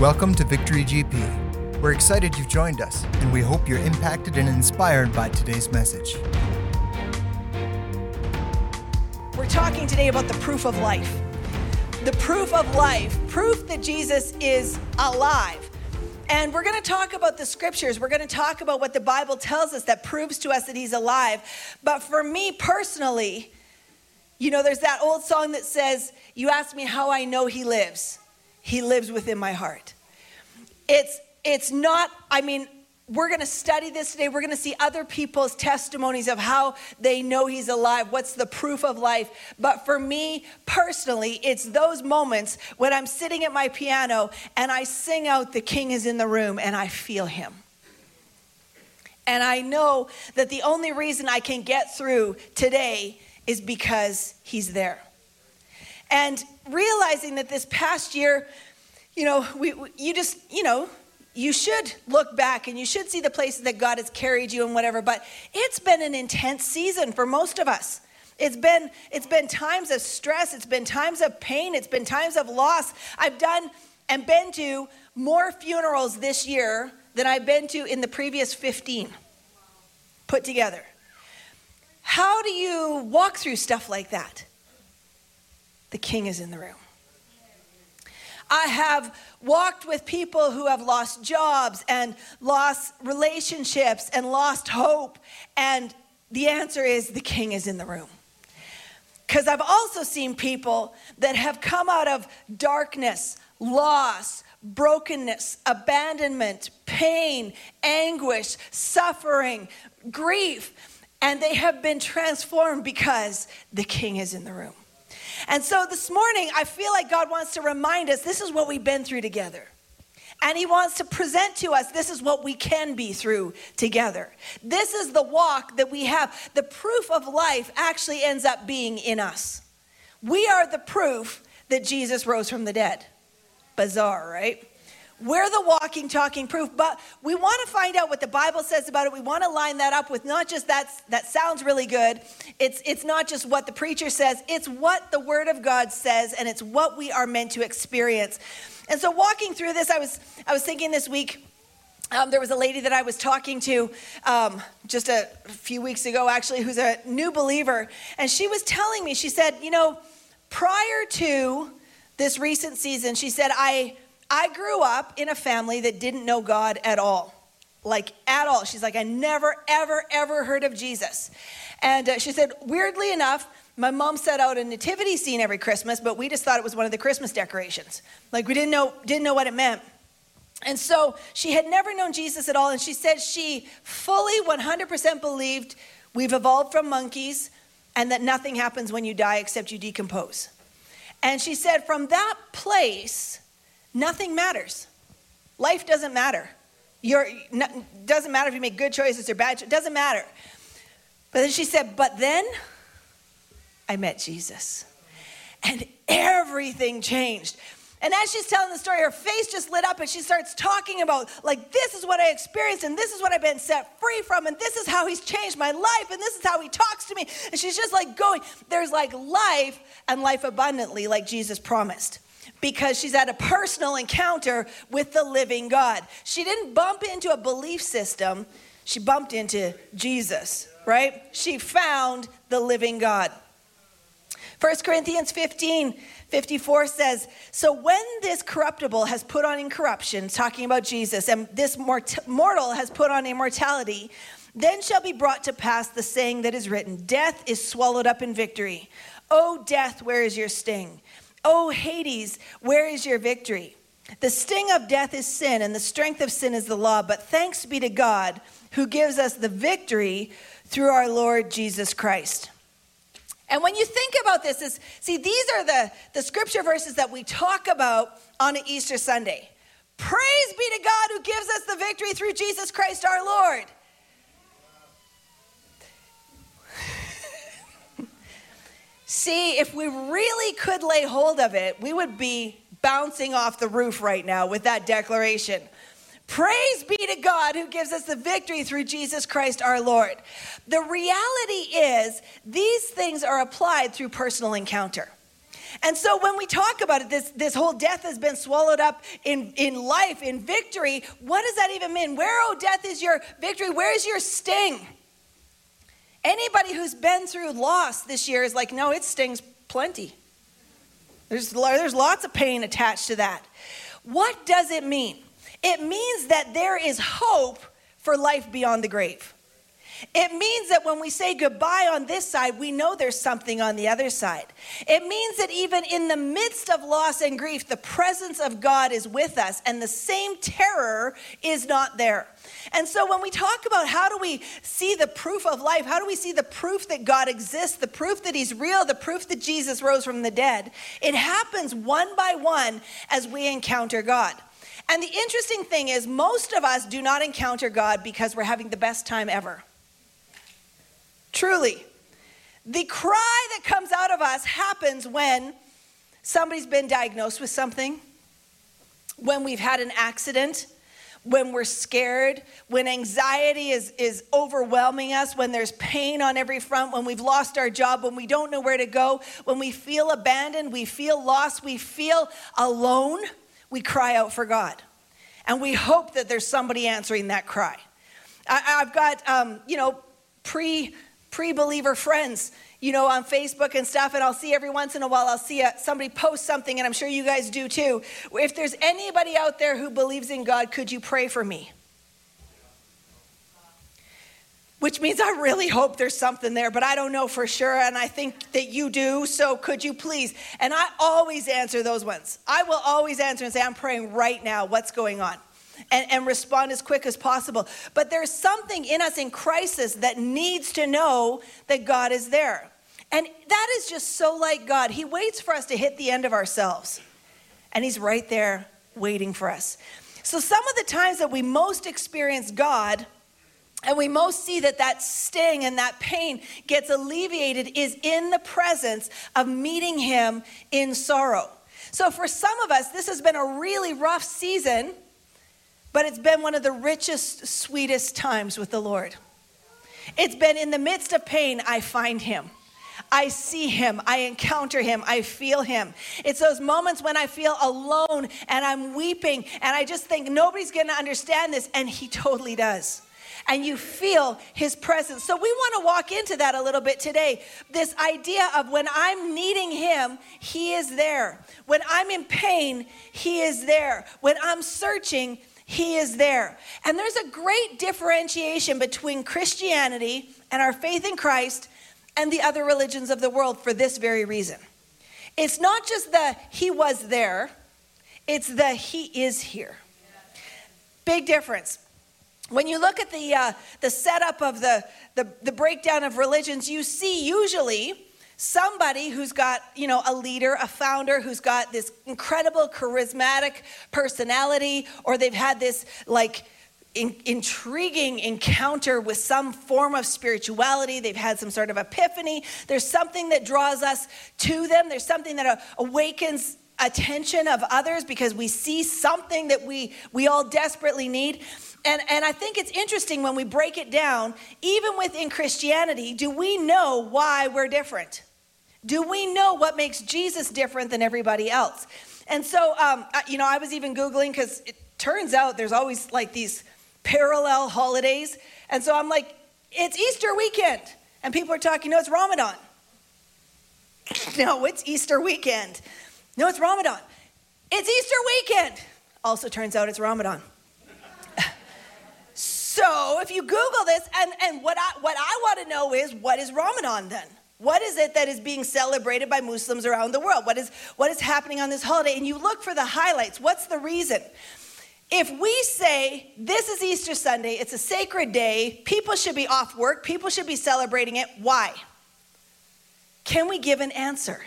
Welcome to Victory GP. We're excited you've joined us, and we hope you're impacted and inspired by today's message. We're talking today about the proof of life. The proof of life, proof that Jesus is alive. And we're going to talk about the scriptures. We're going to talk about what the Bible tells us that proves to us that he's alive. But for me personally, you know, there's that old song that says, You ask me how I know he lives. He lives within my heart. It's it's not, I mean, we're going to study this today. We're going to see other people's testimonies of how they know he's alive. What's the proof of life? But for me personally, it's those moments when I'm sitting at my piano and I sing out, The King is in the room, and I feel him. And I know that the only reason I can get through today is because he's there. And realizing that this past year, you know, we, we, you just, you know, you should look back and you should see the places that God has carried you and whatever, but it's been an intense season for most of us. It's been it's been times of stress, it's been times of pain, it's been times of loss. I've done and been to more funerals this year than I've been to in the previous 15 put together. How do you walk through stuff like that? The king is in the room. I have walked with people who have lost jobs and lost relationships and lost hope. And the answer is the king is in the room. Because I've also seen people that have come out of darkness, loss, brokenness, abandonment, pain, anguish, suffering, grief, and they have been transformed because the king is in the room. And so this morning, I feel like God wants to remind us this is what we've been through together. And He wants to present to us this is what we can be through together. This is the walk that we have. The proof of life actually ends up being in us. We are the proof that Jesus rose from the dead. Bizarre, right? We're the walking, talking proof, but we want to find out what the Bible says about it. We want to line that up with not just that that sounds really good. It's it's not just what the preacher says, it's what the word of God says and it's what we are meant to experience. And so walking through this, I was I was thinking this week um, there was a lady that I was talking to um, just a few weeks ago, actually, who's a new believer. And she was telling me, she said, you know, prior to this recent season, she said, I, I grew up in a family that didn't know God at all. Like, at all. She's like, I never, ever, ever heard of Jesus. And uh, she said, weirdly enough, my mom set out a nativity scene every Christmas, but we just thought it was one of the Christmas decorations. Like, we didn't know, didn't know what it meant. And so she had never known Jesus at all. And she said she fully 100% believed we've evolved from monkeys and that nothing happens when you die except you decompose. And she said, from that place, nothing matters. Life doesn't matter. You're, doesn't matter if you make good choices or bad choices, doesn't matter. But then she said, but then I met Jesus. And everything changed. And as she's telling the story, her face just lit up and she starts talking about, like, this is what I experienced and this is what I've been set free from and this is how he's changed my life and this is how he talks to me. And she's just like going, there's like life and life abundantly, like Jesus promised because she's had a personal encounter with the living God. She didn't bump into a belief system, she bumped into Jesus, right? She found the living God. 1 Corinthians 15 54 says, So when this corruptible has put on incorruption, talking about Jesus, and this mort- mortal has put on immortality, then shall be brought to pass the saying that is written Death is swallowed up in victory. O death, where is your sting? O Hades, where is your victory? The sting of death is sin, and the strength of sin is the law. But thanks be to God who gives us the victory through our Lord Jesus Christ. And when you think about this, is see, these are the, the scripture verses that we talk about on Easter Sunday. Praise be to God who gives us the victory through Jesus Christ our Lord. See, if we really could lay hold of it, we would be bouncing off the roof right now with that declaration. Praise be to God who gives us the victory through Jesus Christ our Lord. The reality is, these things are applied through personal encounter. And so when we talk about it, this, this whole death has been swallowed up in, in life, in victory. What does that even mean? Where, oh, death is your victory? Where's your sting? Anybody who's been through loss this year is like, no, it stings plenty. There's, there's lots of pain attached to that. What does it mean? It means that there is hope for life beyond the grave. It means that when we say goodbye on this side, we know there's something on the other side. It means that even in the midst of loss and grief, the presence of God is with us and the same terror is not there. And so when we talk about how do we see the proof of life, how do we see the proof that God exists, the proof that He's real, the proof that Jesus rose from the dead, it happens one by one as we encounter God. And the interesting thing is, most of us do not encounter God because we're having the best time ever. Truly. The cry that comes out of us happens when somebody's been diagnosed with something, when we've had an accident, when we're scared, when anxiety is, is overwhelming us, when there's pain on every front, when we've lost our job, when we don't know where to go, when we feel abandoned, we feel lost, we feel alone, we cry out for God. And we hope that there's somebody answering that cry. I, have got, um, you know, pre pre-believer friends you know on facebook and stuff and i'll see every once in a while i'll see a, somebody post something and i'm sure you guys do too. If there's anybody out there who believes in god could you pray for me? Which means i really hope there's something there but i don't know for sure and i think that you do so could you please? And i always answer those ones. I will always answer and say i'm praying right now what's going on and, and respond as quick as possible. But there's something in us in crisis that needs to know that God is there. And that is just so like God. He waits for us to hit the end of ourselves, and He's right there waiting for us. So, some of the times that we most experience God, and we most see that that sting and that pain gets alleviated is in the presence of meeting Him in sorrow. So, for some of us, this has been a really rough season but it's been one of the richest, sweetest times with the Lord. It's been in the midst of pain, I find Him. I see him, I encounter him, I feel him. It's those moments when I feel alone and I'm weeping and I just think nobody's gonna understand this, and he totally does. And you feel his presence. So, we wanna walk into that a little bit today. This idea of when I'm needing him, he is there. When I'm in pain, he is there. When I'm searching, he is there. And there's a great differentiation between Christianity and our faith in Christ and the other religions of the world for this very reason. It's not just the He was there, it's the He is here. Big difference. When you look at the, uh, the setup of the, the, the breakdown of religions, you see usually somebody who's got you know a leader a founder who's got this incredible charismatic personality or they've had this like in, intriguing encounter with some form of spirituality they've had some sort of epiphany there's something that draws us to them there's something that uh, awakens attention of others because we see something that we we all desperately need and, and I think it's interesting when we break it down, even within Christianity, do we know why we're different? Do we know what makes Jesus different than everybody else? And so, um, you know, I was even Googling because it turns out there's always like these parallel holidays. And so I'm like, it's Easter weekend. And people are talking, no, it's Ramadan. no, it's Easter weekend. No, it's Ramadan. It's Easter weekend. Also turns out it's Ramadan. so if you Google this, and, and what I, what I want to know is, what is Ramadan then? What is it that is being celebrated by Muslims around the world? What is, what is happening on this holiday? And you look for the highlights. What's the reason? If we say this is Easter Sunday, it's a sacred day, people should be off work, people should be celebrating it, why? Can we give an answer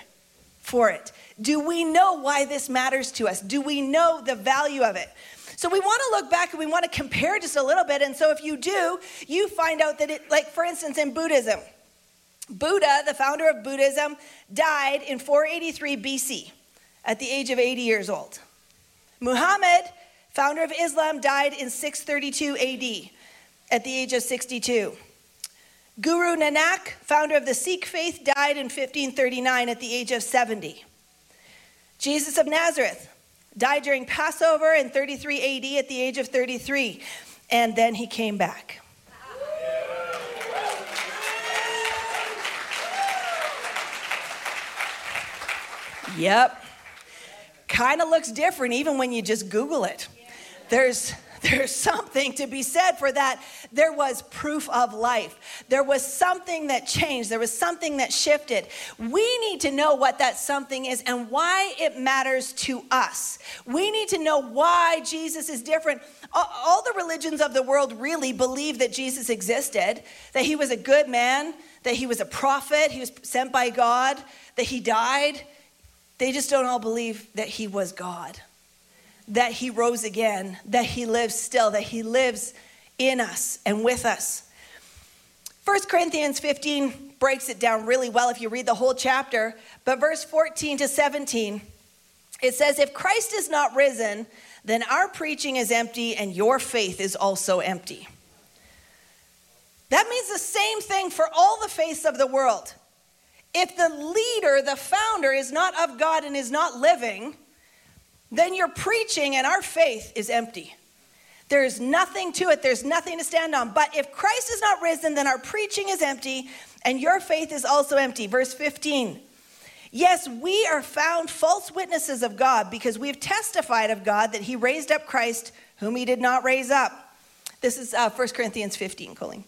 for it? Do we know why this matters to us? Do we know the value of it? So we want to look back and we want to compare just a little bit. And so if you do, you find out that it, like for instance, in Buddhism, Buddha, the founder of Buddhism, died in 483 BC at the age of 80 years old. Muhammad, founder of Islam, died in 632 AD at the age of 62. Guru Nanak, founder of the Sikh faith, died in 1539 at the age of 70. Jesus of Nazareth died during Passover in 33 AD at the age of 33, and then he came back. Yep. Kind of looks different even when you just Google it. There's there's something to be said for that. There was proof of life. There was something that changed. There was something that shifted. We need to know what that something is and why it matters to us. We need to know why Jesus is different. All the religions of the world really believe that Jesus existed, that he was a good man, that he was a prophet, he was sent by God, that he died. They just don't all believe that he was God that he rose again, that he lives still, that he lives in us and with us. 1 Corinthians 15 breaks it down really well if you read the whole chapter, but verse 14 to 17, it says, If Christ is not risen, then our preaching is empty and your faith is also empty. That means the same thing for all the faiths of the world. If the leader, the founder, is not of God and is not living, then your preaching and our faith is empty. There's nothing to it, there's nothing to stand on. But if Christ is not risen, then our preaching is empty and your faith is also empty. Verse 15. Yes, we are found false witnesses of God because we have testified of God that he raised up Christ, whom he did not raise up. This is uh, 1 Corinthians 15, Colleen.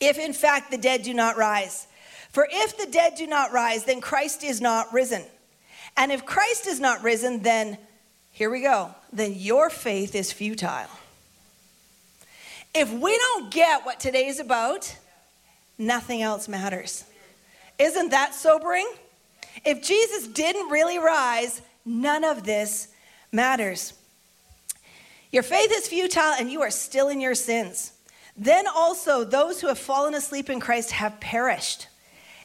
If in fact the dead do not rise, for if the dead do not rise, then Christ is not risen. And if Christ is not risen, then here we go, then your faith is futile. If we don't get what today is about, nothing else matters. Isn't that sobering? If Jesus didn't really rise, none of this matters. Your faith is futile and you are still in your sins. Then also, those who have fallen asleep in Christ have perished.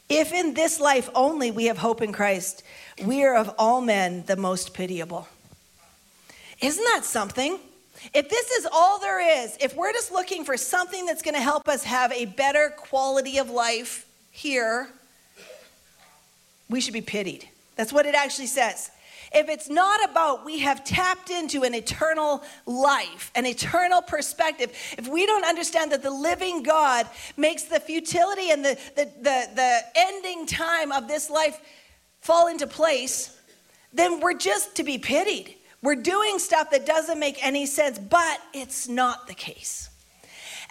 If in this life only we have hope in Christ, we are of all men the most pitiable. Isn't that something? If this is all there is, if we're just looking for something that's going to help us have a better quality of life here, we should be pitied. That's what it actually says. If it's not about we have tapped into an eternal life, an eternal perspective, if we don't understand that the living God makes the futility and the, the, the, the ending time of this life fall into place, then we're just to be pitied. We're doing stuff that doesn't make any sense, but it's not the case.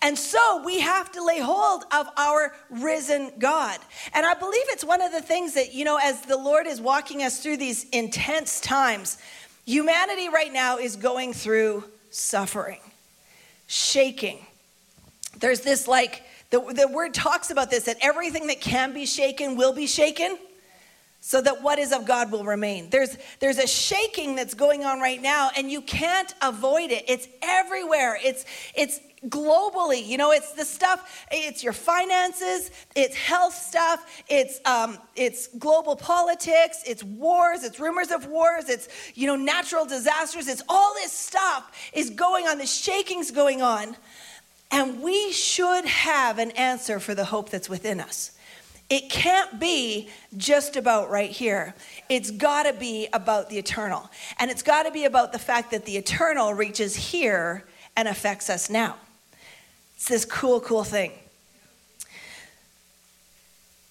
And so we have to lay hold of our risen God. And I believe it's one of the things that, you know, as the Lord is walking us through these intense times, humanity right now is going through suffering, shaking. There's this like, the, the word talks about this that everything that can be shaken will be shaken so that what is of God will remain. There's, there's a shaking that's going on right now, and you can't avoid it. It's everywhere. It's, it's globally. You know, it's the stuff, it's your finances, it's health stuff, it's, um, it's global politics, it's wars, it's rumors of wars, it's, you know, natural disasters. It's all this stuff is going on, the shaking's going on. And we should have an answer for the hope that's within us. It can't be just about right here. It's got to be about the eternal. And it's got to be about the fact that the eternal reaches here and affects us now. It's this cool, cool thing.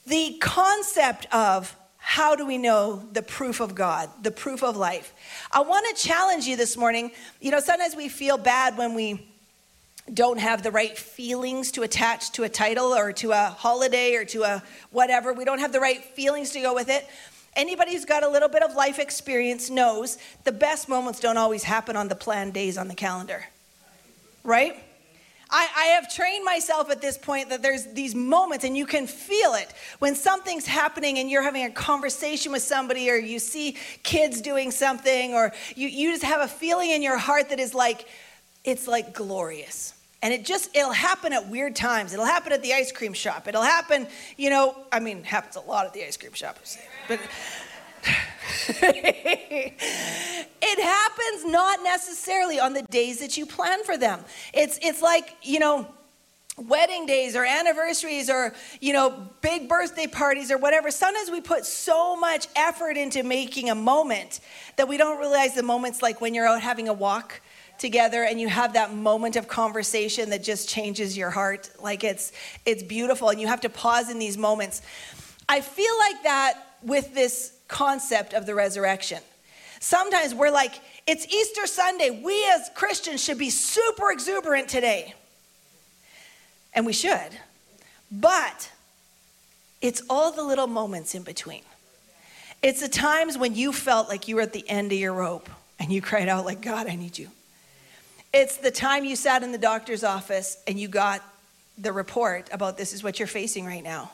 The concept of how do we know the proof of God, the proof of life? I want to challenge you this morning. You know, sometimes we feel bad when we don't have the right feelings to attach to a title or to a holiday or to a whatever. We don't have the right feelings to go with it. Anybody who's got a little bit of life experience knows the best moments don't always happen on the planned days on the calendar. Right? I, I, have trained myself at this point that there's these moments and you can feel it when something's happening and you're having a conversation with somebody or you see kids doing something or you, you just have a feeling in your heart that is like, it's like glorious. And it just, it'll happen at weird times. It'll happen at the ice cream shop. It'll happen, you know, I mean, happens a lot at the ice cream shop, but it happens not necessarily on the days that you plan for them. It's, it's like, you know, wedding days or anniversaries or you know big birthday parties or whatever. Sometimes we put so much effort into making a moment that we don't realize the moments like when you're out having a walk together and you have that moment of conversation that just changes your heart. Like it's it's beautiful and you have to pause in these moments. I feel like that with this concept of the resurrection sometimes we're like it's easter sunday we as christians should be super exuberant today and we should. But it's all the little moments in between. It's the times when you felt like you were at the end of your rope and you cried out like, God, I need you. It's the time you sat in the doctor's office and you got the report about this is what you're facing right now.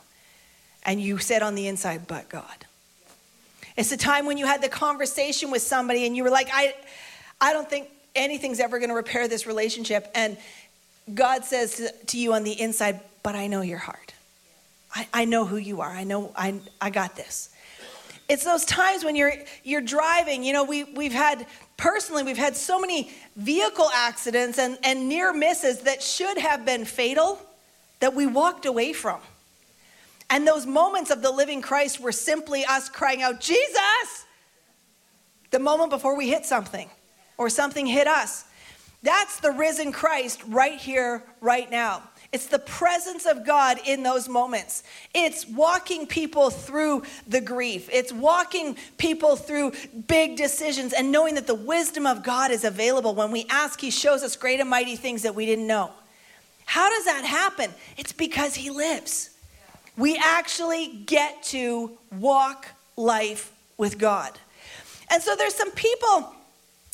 And you said on the inside, but God. It's the time when you had the conversation with somebody and you were like, I, I don't think anything's ever going to repair this relationship. And God says to you on the inside, but I know your heart. I, I know who you are. I know I, I got this. It's those times when you're you're driving, you know, we we've had personally, we've had so many vehicle accidents and, and near misses that should have been fatal that we walked away from. And those moments of the living Christ were simply us crying out, Jesus! The moment before we hit something or something hit us. That's the risen Christ right here, right now. It's the presence of God in those moments. It's walking people through the grief. It's walking people through big decisions and knowing that the wisdom of God is available. When we ask, He shows us great and mighty things that we didn't know. How does that happen? It's because He lives. We actually get to walk life with God. And so there's some people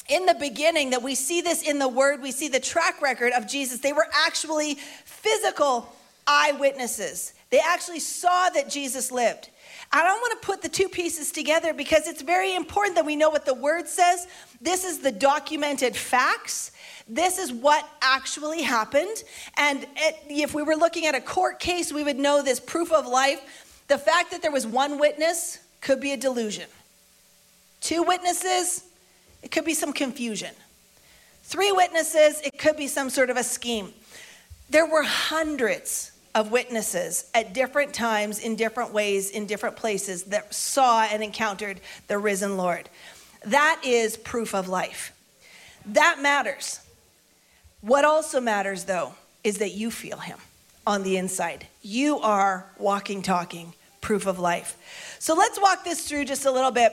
in the beginning that we see this in the word, we see the track record of Jesus. They were actually physical eyewitnesses. They actually saw that Jesus lived. I don't want to put the two pieces together because it's very important that we know what the word says. This is the documented facts. This is what actually happened. And it, if we were looking at a court case, we would know this proof of life. The fact that there was one witness could be a delusion. Two witnesses, it could be some confusion. Three witnesses, it could be some sort of a scheme. There were hundreds of witnesses at different times, in different ways, in different places that saw and encountered the risen Lord. That is proof of life. That matters. What also matters, though, is that you feel Him on the inside. You are walking, talking proof of life. So let's walk this through just a little bit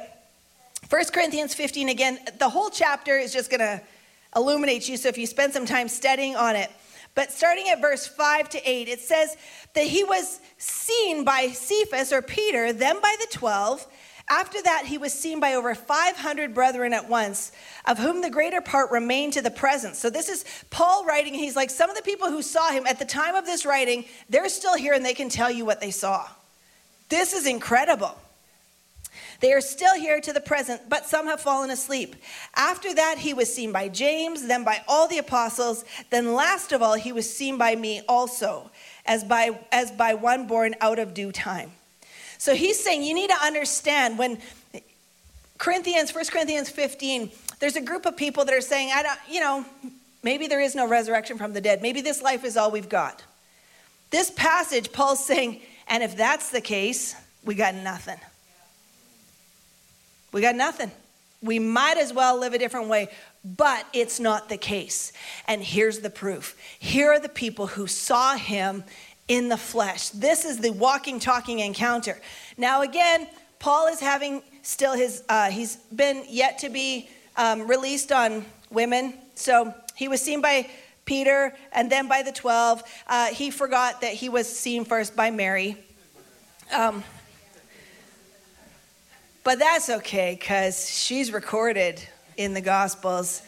1 Corinthians 15, again, the whole chapter is just going to illuminate you. So if you spend some time studying on it, but starting at verse 5 to 8, it says that he was seen by Cephas or Peter, then by the 12. After that, he was seen by over 500 brethren at once, of whom the greater part remain to the present. So, this is Paul writing, he's like, Some of the people who saw him at the time of this writing, they're still here and they can tell you what they saw. This is incredible. They are still here to the present, but some have fallen asleep. After that, he was seen by James, then by all the apostles. Then, last of all, he was seen by me also, as by, as by one born out of due time. So he's saying you need to understand when Corinthians, 1 Corinthians 15, there's a group of people that are saying, I don't, you know, maybe there is no resurrection from the dead. Maybe this life is all we've got. This passage, Paul's saying, and if that's the case, we got nothing. We got nothing. We might as well live a different way, but it's not the case. And here's the proof here are the people who saw him in the flesh. This is the walking, talking encounter. Now, again, Paul is having still his, uh, he's been yet to be um, released on women. So he was seen by Peter and then by the 12. Uh, he forgot that he was seen first by Mary. Um, but that's okay because she's recorded in the Gospels.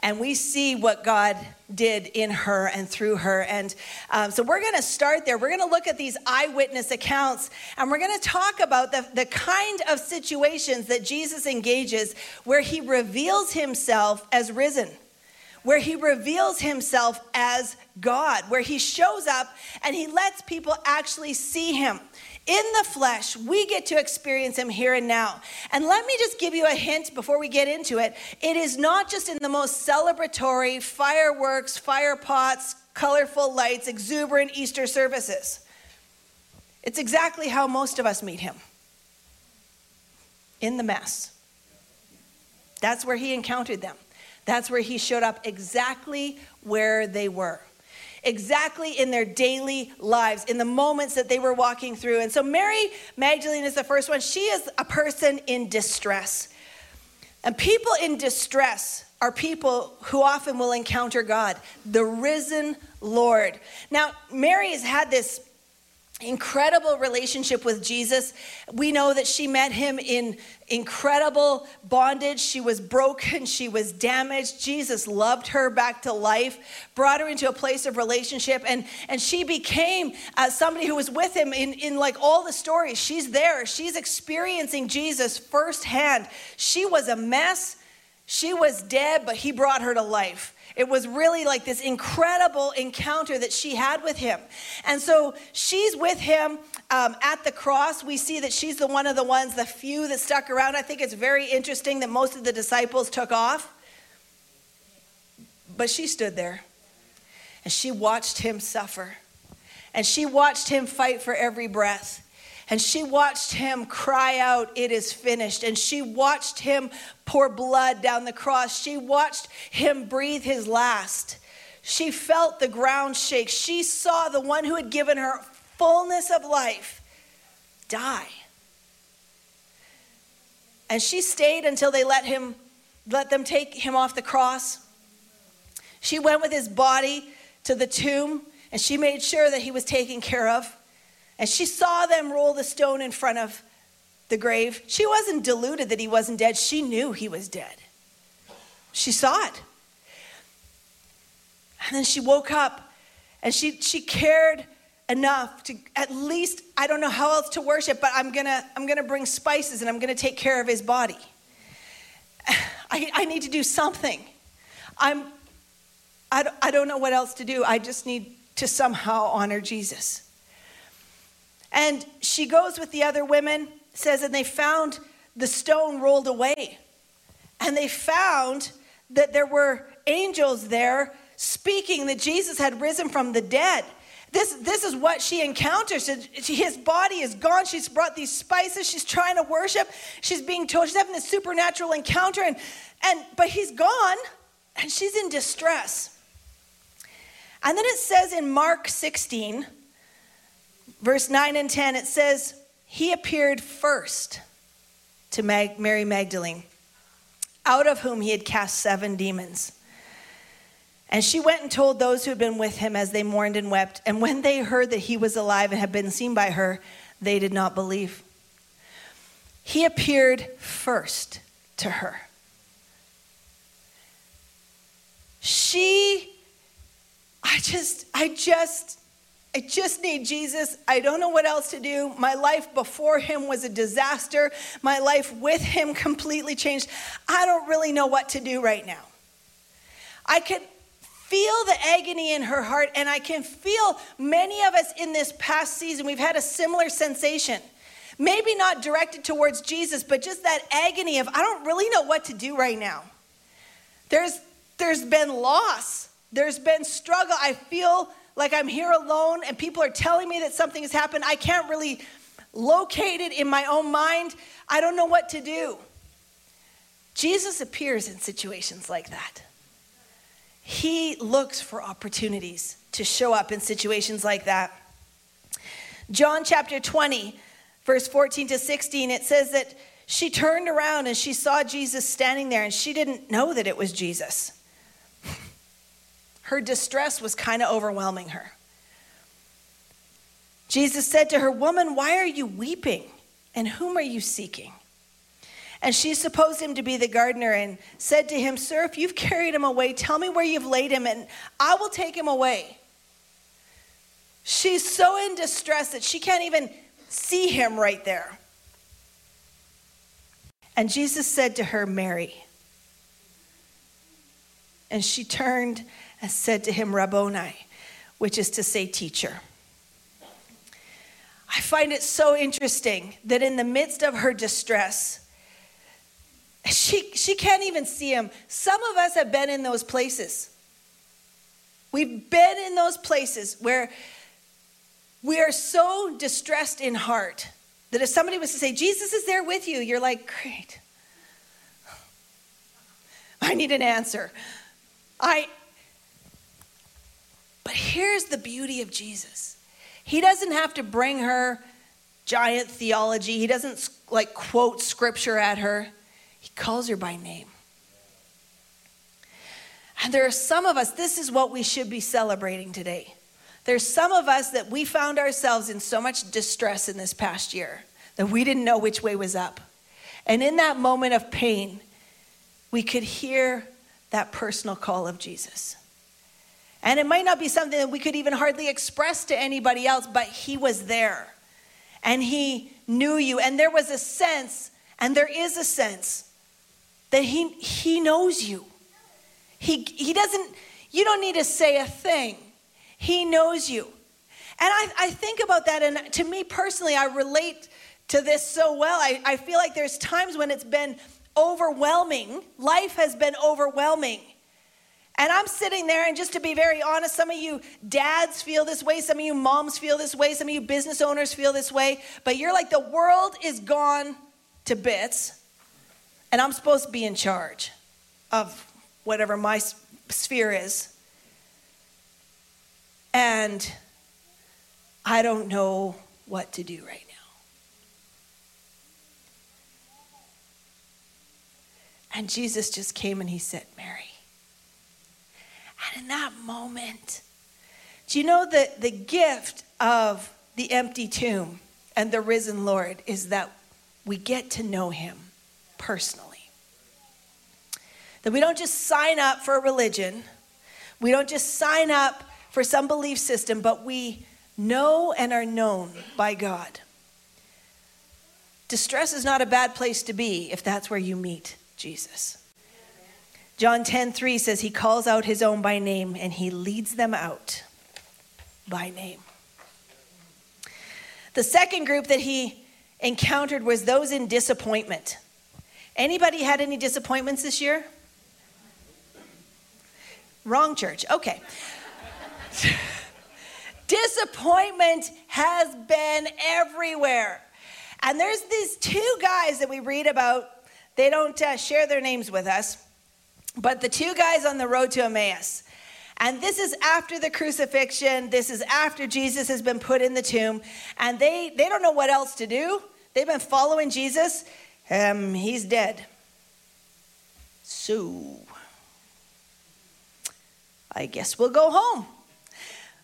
And we see what God did in her and through her. And um, so we're going to start there. We're going to look at these eyewitness accounts and we're going to talk about the, the kind of situations that Jesus engages where he reveals himself as risen where he reveals himself as God, where he shows up and he lets people actually see him in the flesh, we get to experience Him here and now. And let me just give you a hint before we get into it. It is not just in the most celebratory fireworks, fire pots, colorful lights, exuberant Easter services. It's exactly how most of us meet him in the mess. That's where he encountered them. That's where he showed up exactly where they were exactly in their daily lives, in the moments that they were walking through. And so Mary Magdalene is the first one. She is a person in distress. And people in distress are people who often will encounter God, the risen Lord. Now, Mary has had this incredible relationship with Jesus. We know that she met him in incredible bondage. She was broken, she was damaged. Jesus loved her back to life, brought her into a place of relationship, and, and she became uh, somebody who was with him in, in like all the stories. She's there, she's experiencing Jesus firsthand. She was a mess. She was dead, but he brought her to life. It was really like this incredible encounter that she had with him. And so she's with him um, at the cross. We see that she's the one of the ones, the few that stuck around. I think it's very interesting that most of the disciples took off. But she stood there and she watched him suffer. And she watched him fight for every breath. And she watched him cry out, It is finished. And she watched him pour blood down the cross. She watched him breathe his last. She felt the ground shake. She saw the one who had given her fullness of life die. And she stayed until they let him let them take him off the cross. She went with his body to the tomb and she made sure that he was taken care of. And she saw them roll the stone in front of the grave. She wasn't deluded that he wasn't dead. She knew he was dead. She saw it. And then she woke up and she, she cared enough to at least, I don't know how else to worship, but I'm gonna, I'm gonna bring spices and I'm gonna take care of his body. I, I need to do something. I'm, I, don't I don't know what else to do. I just need to somehow honor Jesus. And she goes with the other women, says, and they found the stone rolled away. And they found that there were angels there speaking that Jesus had risen from the dead. This, this is what she encounters. His body is gone. She's brought these spices. She's trying to worship. She's being told she's having this supernatural encounter, and, and but he's gone, and she's in distress. And then it says in Mark 16, verse 9 and 10, it says, He appeared first to Mag- Mary Magdalene, out of whom he had cast seven demons. And she went and told those who had been with him as they mourned and wept. And when they heard that he was alive and had been seen by her, they did not believe. He appeared first to her. She, I just, I just, I just need Jesus. I don't know what else to do. My life before him was a disaster. My life with him completely changed. I don't really know what to do right now. I can feel the agony in her heart, and I can feel many of us in this past season, we've had a similar sensation. Maybe not directed towards Jesus, but just that agony of, I don't really know what to do right now. There's, there's been loss, there's been struggle. I feel like I'm here alone and people are telling me that something has happened. I can't really locate it in my own mind. I don't know what to do. Jesus appears in situations like that. He looks for opportunities to show up in situations like that. John chapter 20, verse 14 to 16, it says that she turned around and she saw Jesus standing there and she didn't know that it was Jesus. Her distress was kind of overwhelming her. Jesus said to her, Woman, why are you weeping? And whom are you seeking? And she supposed him to be the gardener and said to him, Sir, if you've carried him away, tell me where you've laid him, and I will take him away. She's so in distress that she can't even see him right there. And Jesus said to her, Mary. And she turned and said to him, Rabboni, which is to say, teacher. I find it so interesting that in the midst of her distress, she, she can't even see him. Some of us have been in those places. We We've been in those places where we are so distressed in heart that if somebody was to say, Jesus is there with you, you're like, great. I need an answer. I But here's the beauty of Jesus. He doesn't have to bring her giant theology. He doesn't like quote scripture at her. He calls her by name. And there are some of us, this is what we should be celebrating today. There's some of us that we found ourselves in so much distress in this past year that we didn't know which way was up. And in that moment of pain, we could hear that personal call of Jesus. And it might not be something that we could even hardly express to anybody else, but He was there. And He knew you. And there was a sense, and there is a sense, that He, he knows you. He, he doesn't, you don't need to say a thing. He knows you. And I, I think about that, and to me personally, I relate to this so well. I, I feel like there's times when it's been overwhelming. Life has been overwhelming. And I'm sitting there, and just to be very honest, some of you dads feel this way, some of you moms feel this way, some of you business owners feel this way, but you're like, the world is gone to bits, and I'm supposed to be in charge of whatever my sphere is. And I don't know what to do right now. And Jesus just came and he said, Mary. And in that moment, do you know that the gift of the empty tomb and the risen Lord is that we get to know him personally? That we don't just sign up for a religion, we don't just sign up for some belief system, but we know and are known by God. Distress is not a bad place to be if that's where you meet Jesus. John 10 3 says, He calls out His own by name and He leads them out by name. The second group that He encountered was those in disappointment. Anybody had any disappointments this year? Wrong church. Okay. Disappointment has been everywhere. And there's these two guys that we read about they don't uh, share their names with us, but the two guys on the road to Emmaus. And this is after the crucifixion. This is after Jesus has been put in the tomb. And they, they don't know what else to do. They've been following Jesus. Um, he's dead. So, I guess we'll go home.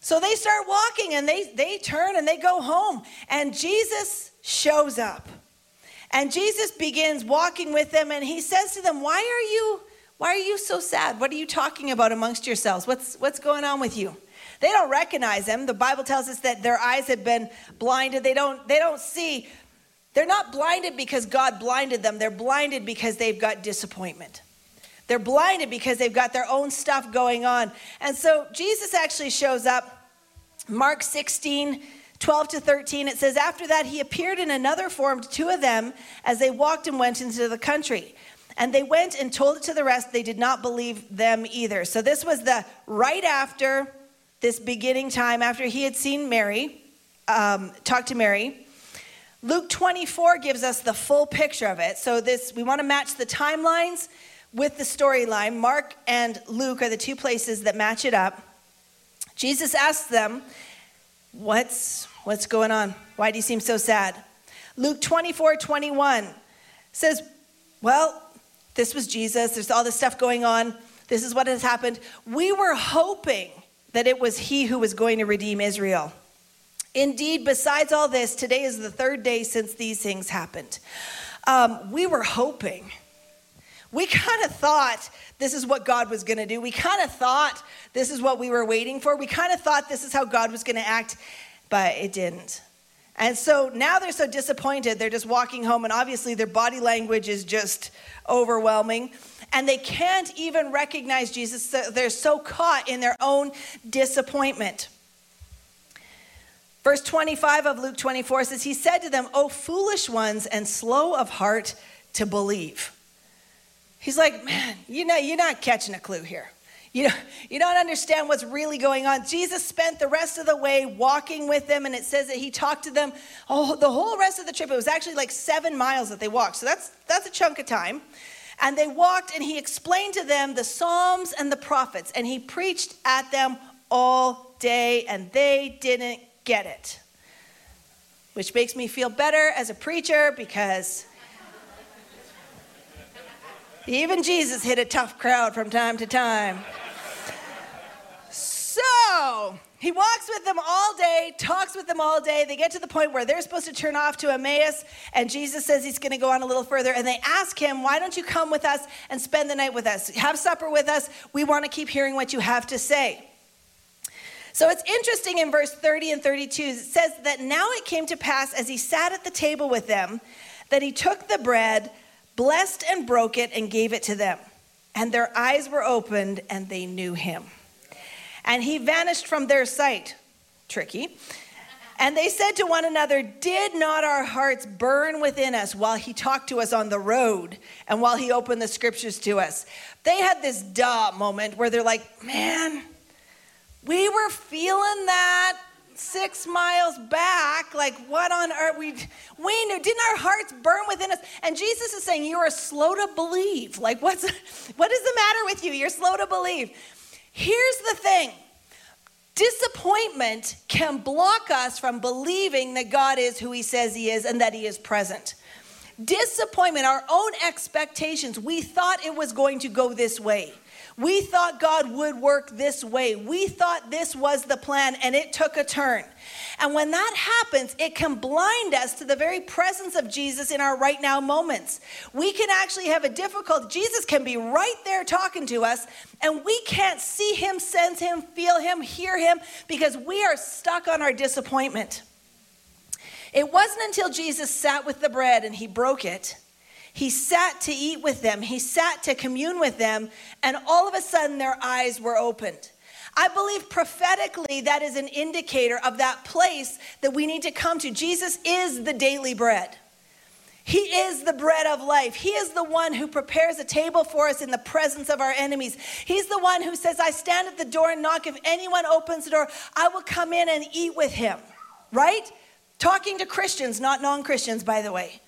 So they start walking and they, they turn and they go home. And Jesus shows up. And Jesus begins walking with them and he says to them, Why are you, why are you so sad? What are you talking about amongst yourselves? What's, what's going on with you? They don't recognize him. The Bible tells us that their eyes have been blinded. They don't, they don't see. They're not blinded because God blinded them. They're blinded because they've got disappointment. They're blinded because they've got their own stuff going on. And so Jesus actually shows up. Mark 16, 12 to 13, it says, After that, he appeared in another form to two of them as they walked and went into the country. And they went and told it to the rest. They did not believe them either. So this was the right after this beginning time, after he had seen Mary, um, talked to Mary. Luke 24 gives us the full picture of it. So this we want to match the timelines with the storyline. Mark and Luke are the two places that match it up. Jesus asks them, What's What's going on? Why do you seem so sad? Luke 24 21 says, Well, this was Jesus. There's all this stuff going on. This is what has happened. We were hoping that it was he who was going to redeem Israel. Indeed, besides all this, today is the third day since these things happened. Um, we were hoping. We kind of thought this is what God was going to do. We kind of thought this is what we were waiting for. We kind of thought this is how God was going to act but it didn't. And so now they're so disappointed, they're just walking home, and obviously their body language is just overwhelming. And they can't even recognize Jesus. They're so caught in their own disappointment. Verse 25 of Luke 24 says, He said to them, O foolish ones and slow of heart to believe. He's like, Man, you know, you're not catching a clue here. You, know, you don't understand what's really going on. Jesus spent the rest of the way walking with them, and it says that he talked to them oh, the whole rest of the trip. It was actually like seven miles that they walked. So that's, that's a chunk of time. And they walked, and he explained to them the Psalms and the prophets, and he preached at them all day, and they didn't get it. Which makes me feel better as a preacher because even Jesus hit a tough crowd from time to time. He walks with them all day, talks with them all day. They get to the point where they're supposed to turn off to Emmaus, and Jesus says he's going to go on a little further. And they ask him, Why don't you come with us and spend the night with us? Have supper with us. We want to keep hearing what you have to say. So it's interesting in verse 30 and 32, it says that now it came to pass as he sat at the table with them that he took the bread, blessed and broke it, and gave it to them. And their eyes were opened, and they knew him and he vanished from their sight. Tricky. And they said to one another, Did not our hearts burn within us while he talked to us on the road and while he opened the scriptures to us? They had this duh moment where they're like, Man, we were feeling that six miles back. Like, what on earth? We, we knew. Didn't our hearts burn within us? And Jesus is saying, You are slow to believe. Like, what's, what is the matter with you? You're slow to believe. Here's the thing disappointment can block us from believing that God is who He says He is and that He is present. Disappointment, our own expectations, we thought it was going to go this way. We thought God would work this way. We thought this was the plan, and it took a turn. And when that happens, it can blind us to the very presence of Jesus in our right now moments. We can actually have a difficult, Jesus can be right there talking to us, and we can't see him, sense him, feel him, hear him, because we are stuck on our disappointment. It wasn't until Jesus sat with the bread and he broke it he sat to eat with them, he sat to commune with them, and all of a sudden their eyes were opened. I believe prophetically that is an indicator of that place that we need to come to. Jesus is the daily bread. He is the bread of life. He is the one who prepares a table for us in the presence of our enemies. He's the one who says, I stand at the door and knock. If anyone opens the door, I will come in and eat with him. Right? Talking to Christians, not non Christians, by the way.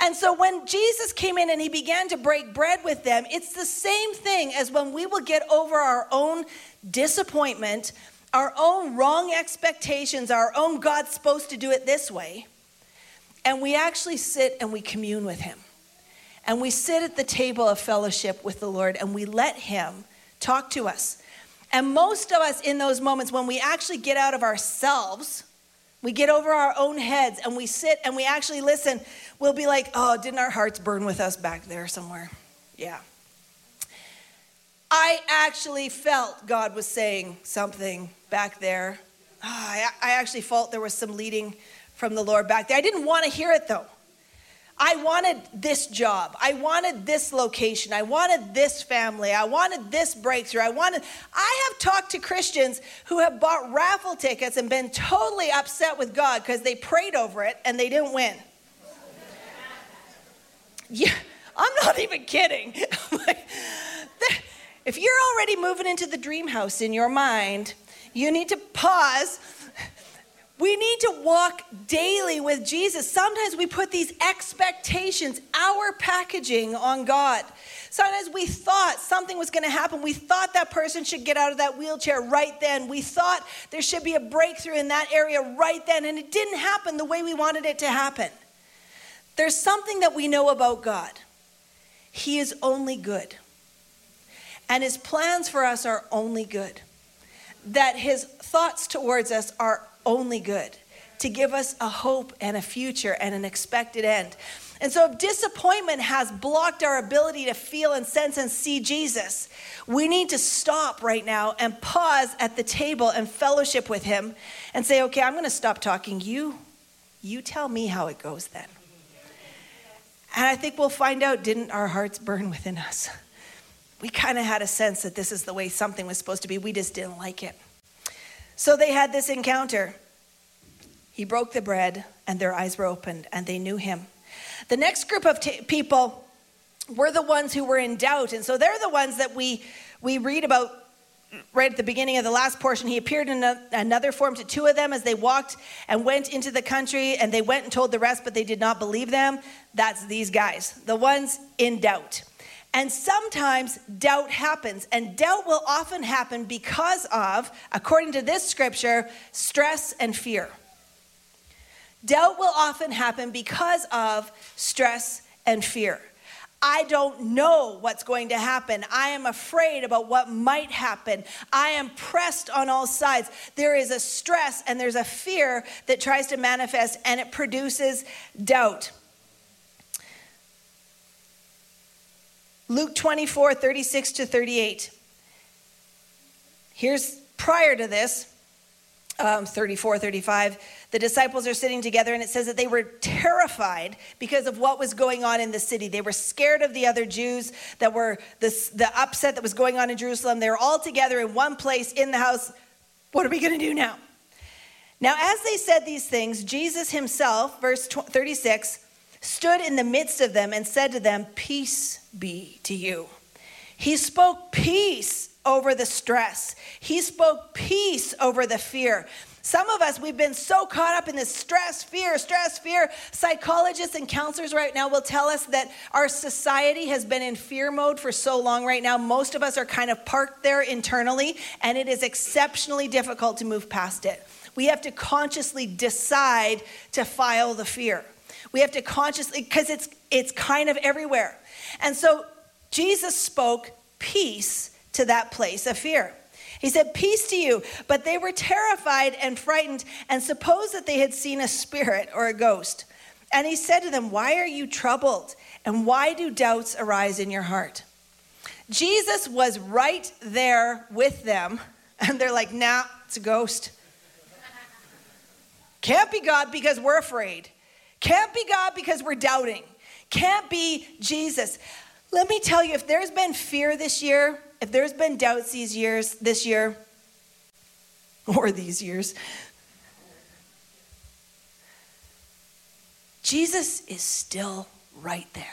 And so when Jesus came in and he began to break bread with them, it's the same thing as when we will get over our own disappointment, our own wrong expectations, our own God's supposed to do it this way. And we actually sit and we commune with him. And we sit at the table of fellowship with the Lord and we let him talk to us. And most of us in those moments when we actually get out of ourselves, we get over our own heads and we sit and we actually listen. We'll be like, oh, didn't our hearts burn with us back there somewhere? Yeah. I actually felt God was saying something back there. Oh, I, I actually felt there was some leading from the Lord back there. I didn't want to hear it though. I wanted this job. I wanted this location. I wanted this family. I wanted this breakthrough. I wanted I have talked to Christians who have bought raffle tickets and been totally upset with God because they prayed over it and they didn't win. Yeah, I'm not even kidding. if you're already moving into the dream house in your mind, you need to pause we need to walk daily with Jesus. Sometimes we put these expectations, our packaging on God. Sometimes we thought something was going to happen. We thought that person should get out of that wheelchair right then. We thought there should be a breakthrough in that area right then, and it didn't happen the way we wanted it to happen. There's something that we know about God He is only good, and His plans for us are only good. That His thoughts towards us are only good, to give us a hope and a future and an expected end. And so, if disappointment has blocked our ability to feel and sense and see Jesus, we need to stop right now and pause at the table and fellowship with Him and say, okay, I'm going to stop talking. You, you tell me how it goes then. And I think we'll find out didn't our hearts burn within us? We kind of had a sense that this is the way something was supposed to be, we just didn't like it. So they had this encounter. He broke the bread, and their eyes were opened, and they knew him. The next group of t- people were the ones who were in doubt. And so they're the ones that we, we read about right at the beginning of the last portion, he appeared in a, another form to two of them as they walked and went into the country, and they went and told the rest, but they did not believe them. That's these guys, the ones in doubt. And sometimes doubt happens, and doubt will often happen because of, according to this scripture, stress and fear. Doubt will often happen because of stress and fear. I don't know what's going to happen. I am afraid about what might happen. I am pressed on all sides. There is a stress and there's a fear that tries to manifest and it produces doubt. Luke 24, 36 to 38. Here's prior to this, um, 34, 35 the disciples are sitting together, and it says that they were terrified because of what was going on in the city. They were scared of the other Jews that were this, the upset that was going on in Jerusalem. They were all together in one place in the house. What are we going to do now? Now, as they said these things, Jesus himself, verse 36, stood in the midst of them and said to them, Peace be to you. He spoke peace over the stress. He spoke peace over the fear. Some of us, we've been so caught up in this stress, fear, stress, fear. Psychologists and counselors right now will tell us that our society has been in fear mode for so long right now. Most of us are kind of parked there internally, and it is exceptionally difficult to move past it. We have to consciously decide to file the fear. We have to consciously, because it's, it's kind of everywhere. And so Jesus spoke peace to that place of fear. He said, Peace to you. But they were terrified and frightened and supposed that they had seen a spirit or a ghost. And he said to them, Why are you troubled? And why do doubts arise in your heart? Jesus was right there with them. And they're like, Nah, it's a ghost. Can't be God because we're afraid. Can't be God because we're doubting. Can't be Jesus. Let me tell you, if there's been fear this year, if there's been doubts these years, this year, or these years, Jesus is still right there.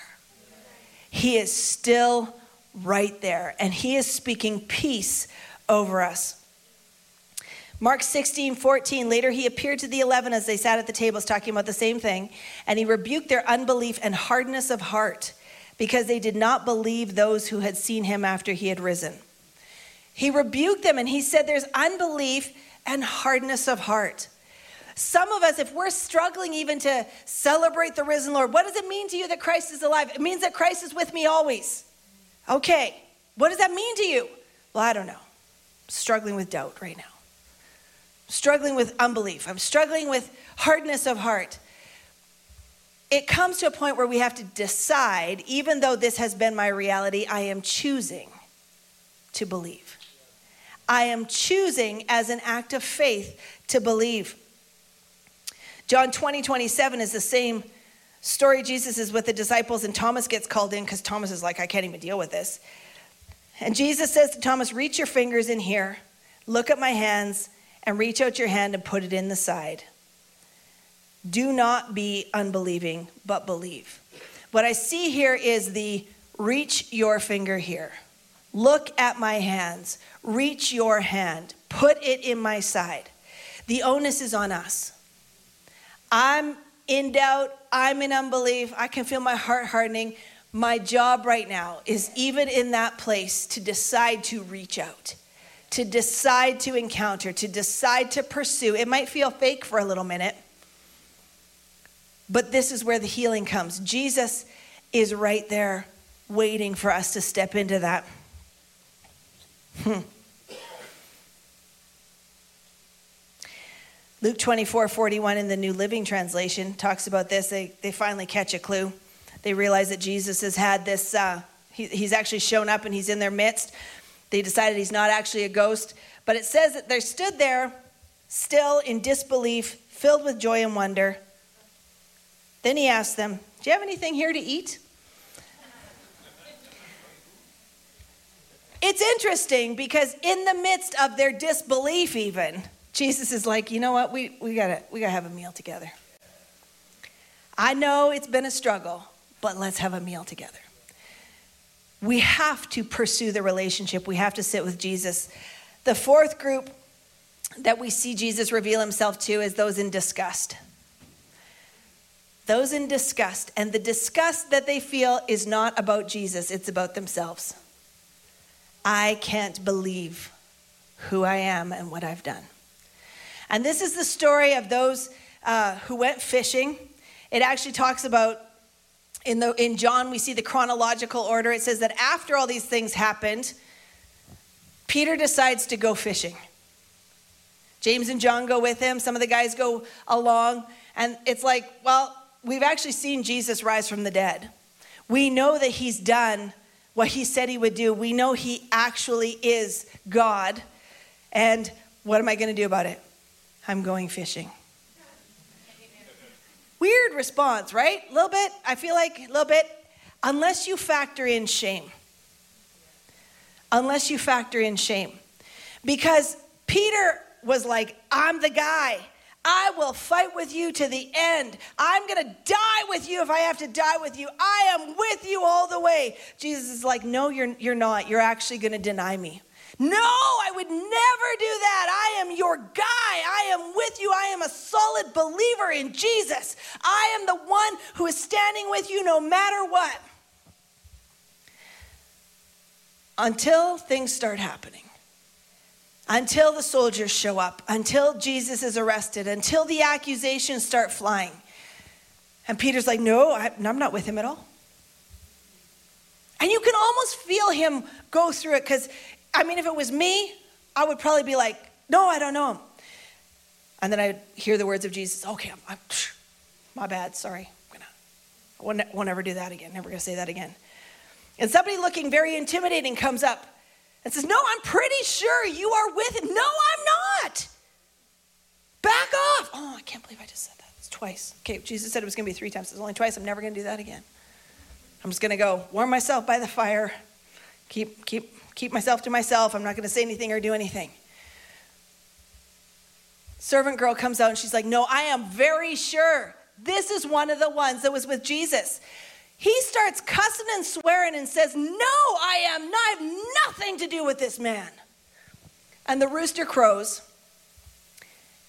He is still right there, and He is speaking peace over us. Mark 16, 14, later he appeared to the eleven as they sat at the tables talking about the same thing, and he rebuked their unbelief and hardness of heart because they did not believe those who had seen him after he had risen. He rebuked them and he said, There's unbelief and hardness of heart. Some of us, if we're struggling even to celebrate the risen Lord, what does it mean to you that Christ is alive? It means that Christ is with me always. Okay, what does that mean to you? Well, I don't know. I'm struggling with doubt right now. Struggling with unbelief. I'm struggling with hardness of heart it comes to a point where we have to decide, even though this has been my reality, I am choosing to believe. I am choosing as an act of faith to believe. John 20, 27 is the same story Jesus is with the disciples, and Thomas gets called in because Thomas is like, I can't even deal with this. And Jesus says to Thomas, Reach your fingers in here, look at my hands, and reach out your hand and put it in the side. Do not be unbelieving, but believe. What I see here is the reach your finger here. Look at my hands. Reach your hand. Put it in my side. The onus is on us. I'm in doubt. I'm in unbelief. I can feel my heart hardening. My job right now is even in that place to decide to reach out, to decide to encounter, to decide to pursue. It might feel fake for a little minute, but this is where the healing comes. Jesus is right there waiting for us to step into that. Hmm. Luke 24 41 in the New Living Translation talks about this. They, they finally catch a clue. They realize that Jesus has had this, uh, he, he's actually shown up and he's in their midst. They decided he's not actually a ghost. But it says that they stood there still in disbelief, filled with joy and wonder. Then he asked them, Do you have anything here to eat? It's interesting because in the midst of their disbelief, even, Jesus is like, you know what, we, we gotta we gotta have a meal together. I know it's been a struggle, but let's have a meal together. We have to pursue the relationship. We have to sit with Jesus. The fourth group that we see Jesus reveal himself to is those in disgust. Those in disgust. And the disgust that they feel is not about Jesus, it's about themselves. I can't believe who I am and what I've done. And this is the story of those uh, who went fishing. It actually talks about in, the, in John, we see the chronological order. It says that after all these things happened, Peter decides to go fishing. James and John go with him. Some of the guys go along. And it's like, well, we've actually seen Jesus rise from the dead. We know that he's done what he said he would do. We know he actually is God. And what am I going to do about it? I'm going fishing. Weird response, right? A little bit. I feel like a little bit. Unless you factor in shame. Unless you factor in shame. Because Peter was like, I'm the guy. I will fight with you to the end. I'm going to die with you if I have to die with you. I am with you all the way. Jesus is like, No, you're, you're not. You're actually going to deny me. No, I would never do that. I am your guy. I am with you. I am a solid believer in Jesus. I am the one who is standing with you no matter what. Until things start happening, until the soldiers show up, until Jesus is arrested, until the accusations start flying. And Peter's like, No, I'm not with him at all. And you can almost feel him go through it because I mean, if it was me, I would probably be like, no, I don't know him. And then I'd hear the words of Jesus, okay, I'm, I'm my bad, sorry. I'm gonna, I won't, won't ever do that again, never gonna say that again. And somebody looking very intimidating comes up and says, no, I'm pretty sure you are with him. No, I'm not. Back off. Oh, I can't believe I just said that. It's twice. Okay, Jesus said it was gonna be three times. It's only twice. I'm never gonna do that again. I'm just gonna go warm myself by the fire, keep, keep keep myself to myself. I'm not going to say anything or do anything. Servant girl comes out and she's like, No, I am very sure this is one of the ones that was with Jesus. He starts cussing and swearing and says, No, I am not, I have nothing to do with this man. And the rooster crows,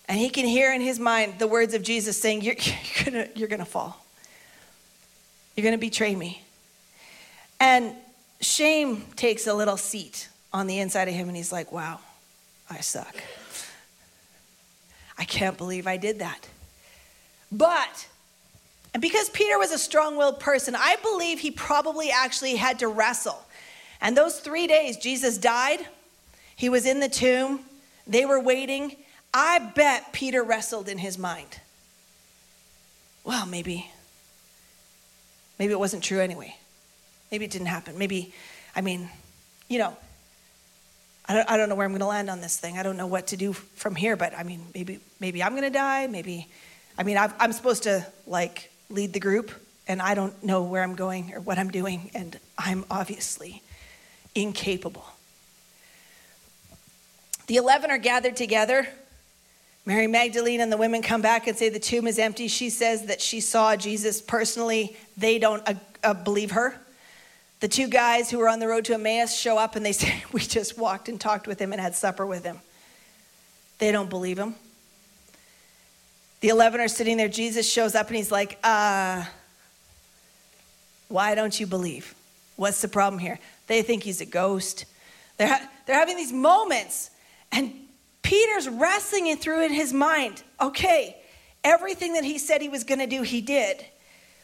and he can hear in his mind the words of Jesus saying, You're, you're gonna, you're gonna fall. You're gonna betray me. And shame takes a little seat on the inside of him, and he's like, wow, I suck. I can't believe I did that. But, and because Peter was a strong willed person, I believe he probably actually had to wrestle. And those three days, Jesus died, he was in the tomb, they were waiting. I bet Peter wrestled in his mind. Well, maybe, maybe it wasn't true anyway. Maybe it didn't happen. Maybe, I mean, you know, I don't, I don't know where I'm going to land on this thing. I don't know what to do from here, but I mean, maybe, maybe I'm going to die. Maybe, I mean, i I'm supposed to like lead the group, and I don't know where I'm going or what I'm doing, and I'm obviously incapable. The 11 are gathered together. Mary Magdalene and the women come back and say the tomb is empty. She says that she saw Jesus personally. They don't uh, uh, believe her. The two guys who were on the road to Emmaus show up and they say, We just walked and talked with him and had supper with him. They don't believe him. The 11 are sitting there. Jesus shows up and he's like, uh, Why don't you believe? What's the problem here? They think he's a ghost. They're, ha- they're having these moments, and Peter's wrestling it through in his mind. Okay, everything that he said he was going to do, he did,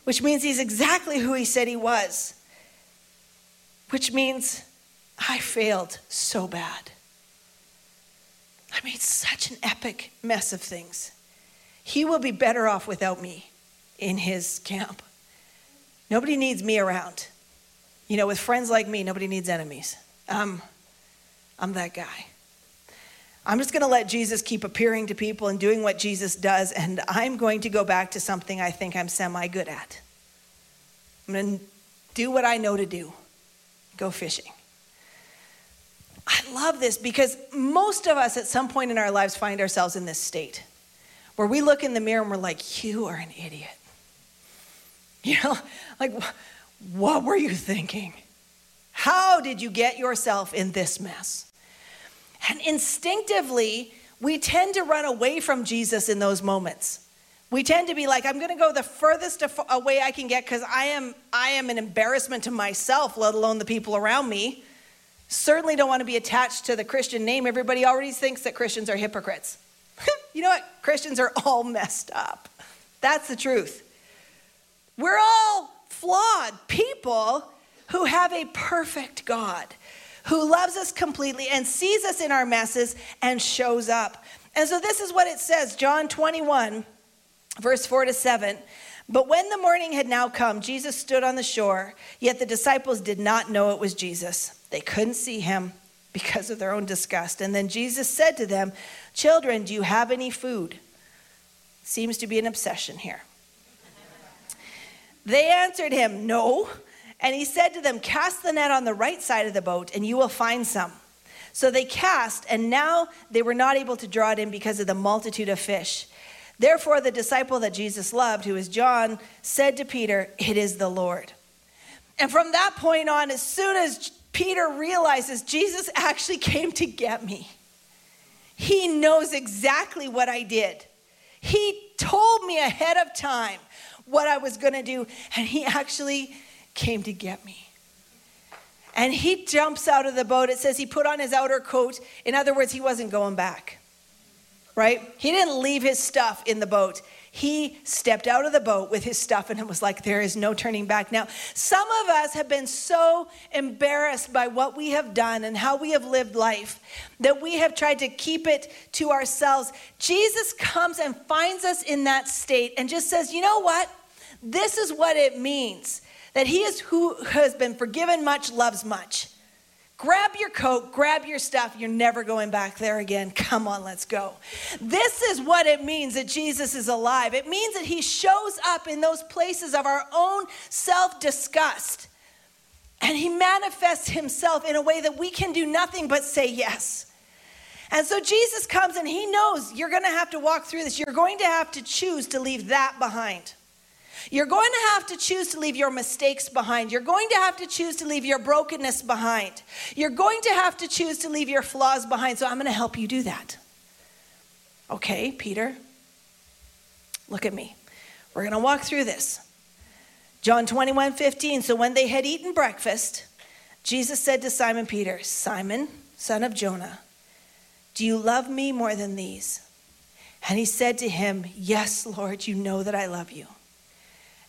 which means he's exactly who he said he was which means I failed so bad. I made such an epic mess of things. He will be better off without me in his camp. Nobody needs me around. You know, with friends like me, nobody needs enemies. Um, I'm that guy. I'm just going to let Jesus keep appearing to people and doing what Jesus does, and I'm going to go back to something I think I'm semi good at. I'm going to do what I know to do go fishing. I love this because most of us at some point in our lives find ourselves in this state where we look in the mirror and we're like, You are an idiot. You know, like, what were you thinking? How did you get yourself in this mess? And instinctively, we tend to run away from Jesus in those moments. We tend to be like, I'm going to go the furthest away I can get because I am, I am an embarrassment to myself, let alone the people around me. Certainly don't want to be attached to the Christian name. Everybody already thinks that Christians are hypocrites. you know what? Christians are all messed up. That's the truth. We're all flawed people who have a perfect God who loves us completely and sees us in our messes and shows up. And so this is what it says John 21, verse 4 to 7. But when the morning had now come, Jesus stood on the shore, yet the disciples did not know it was Jesus. They couldn't see him because of their own disgust. And then Jesus said to them, Children, do you have any food? Seems to be an obsession here. They answered him, No. And he said to them, Cast the net on the right side of the boat, and you will find some. So they cast, and now they were not able to draw it in because of the multitude of fish. Therefore, the disciple that Jesus loved, who is John, said to Peter, It is the Lord. And from that point on, as soon as Peter realizes Jesus actually came to get me, he knows exactly what I did. He told me ahead of time what I was going to do, and he actually came to get me. And he jumps out of the boat. It says he put on his outer coat. In other words, he wasn't going back, right? He didn't leave his stuff in the boat. He stepped out of the boat with his stuff and it was like, there is no turning back. Now, some of us have been so embarrassed by what we have done and how we have lived life that we have tried to keep it to ourselves. Jesus comes and finds us in that state and just says, you know what? This is what it means that he is who has been forgiven much, loves much. Grab your coat, grab your stuff. You're never going back there again. Come on, let's go. This is what it means that Jesus is alive. It means that he shows up in those places of our own self disgust. And he manifests himself in a way that we can do nothing but say yes. And so Jesus comes and he knows you're going to have to walk through this. You're going to have to choose to leave that behind. You're going to have to choose to leave your mistakes behind. You're going to have to choose to leave your brokenness behind. You're going to have to choose to leave your flaws behind. So I'm going to help you do that. Okay, Peter, look at me. We're going to walk through this. John 21 15. So when they had eaten breakfast, Jesus said to Simon Peter, Simon, son of Jonah, do you love me more than these? And he said to him, Yes, Lord, you know that I love you.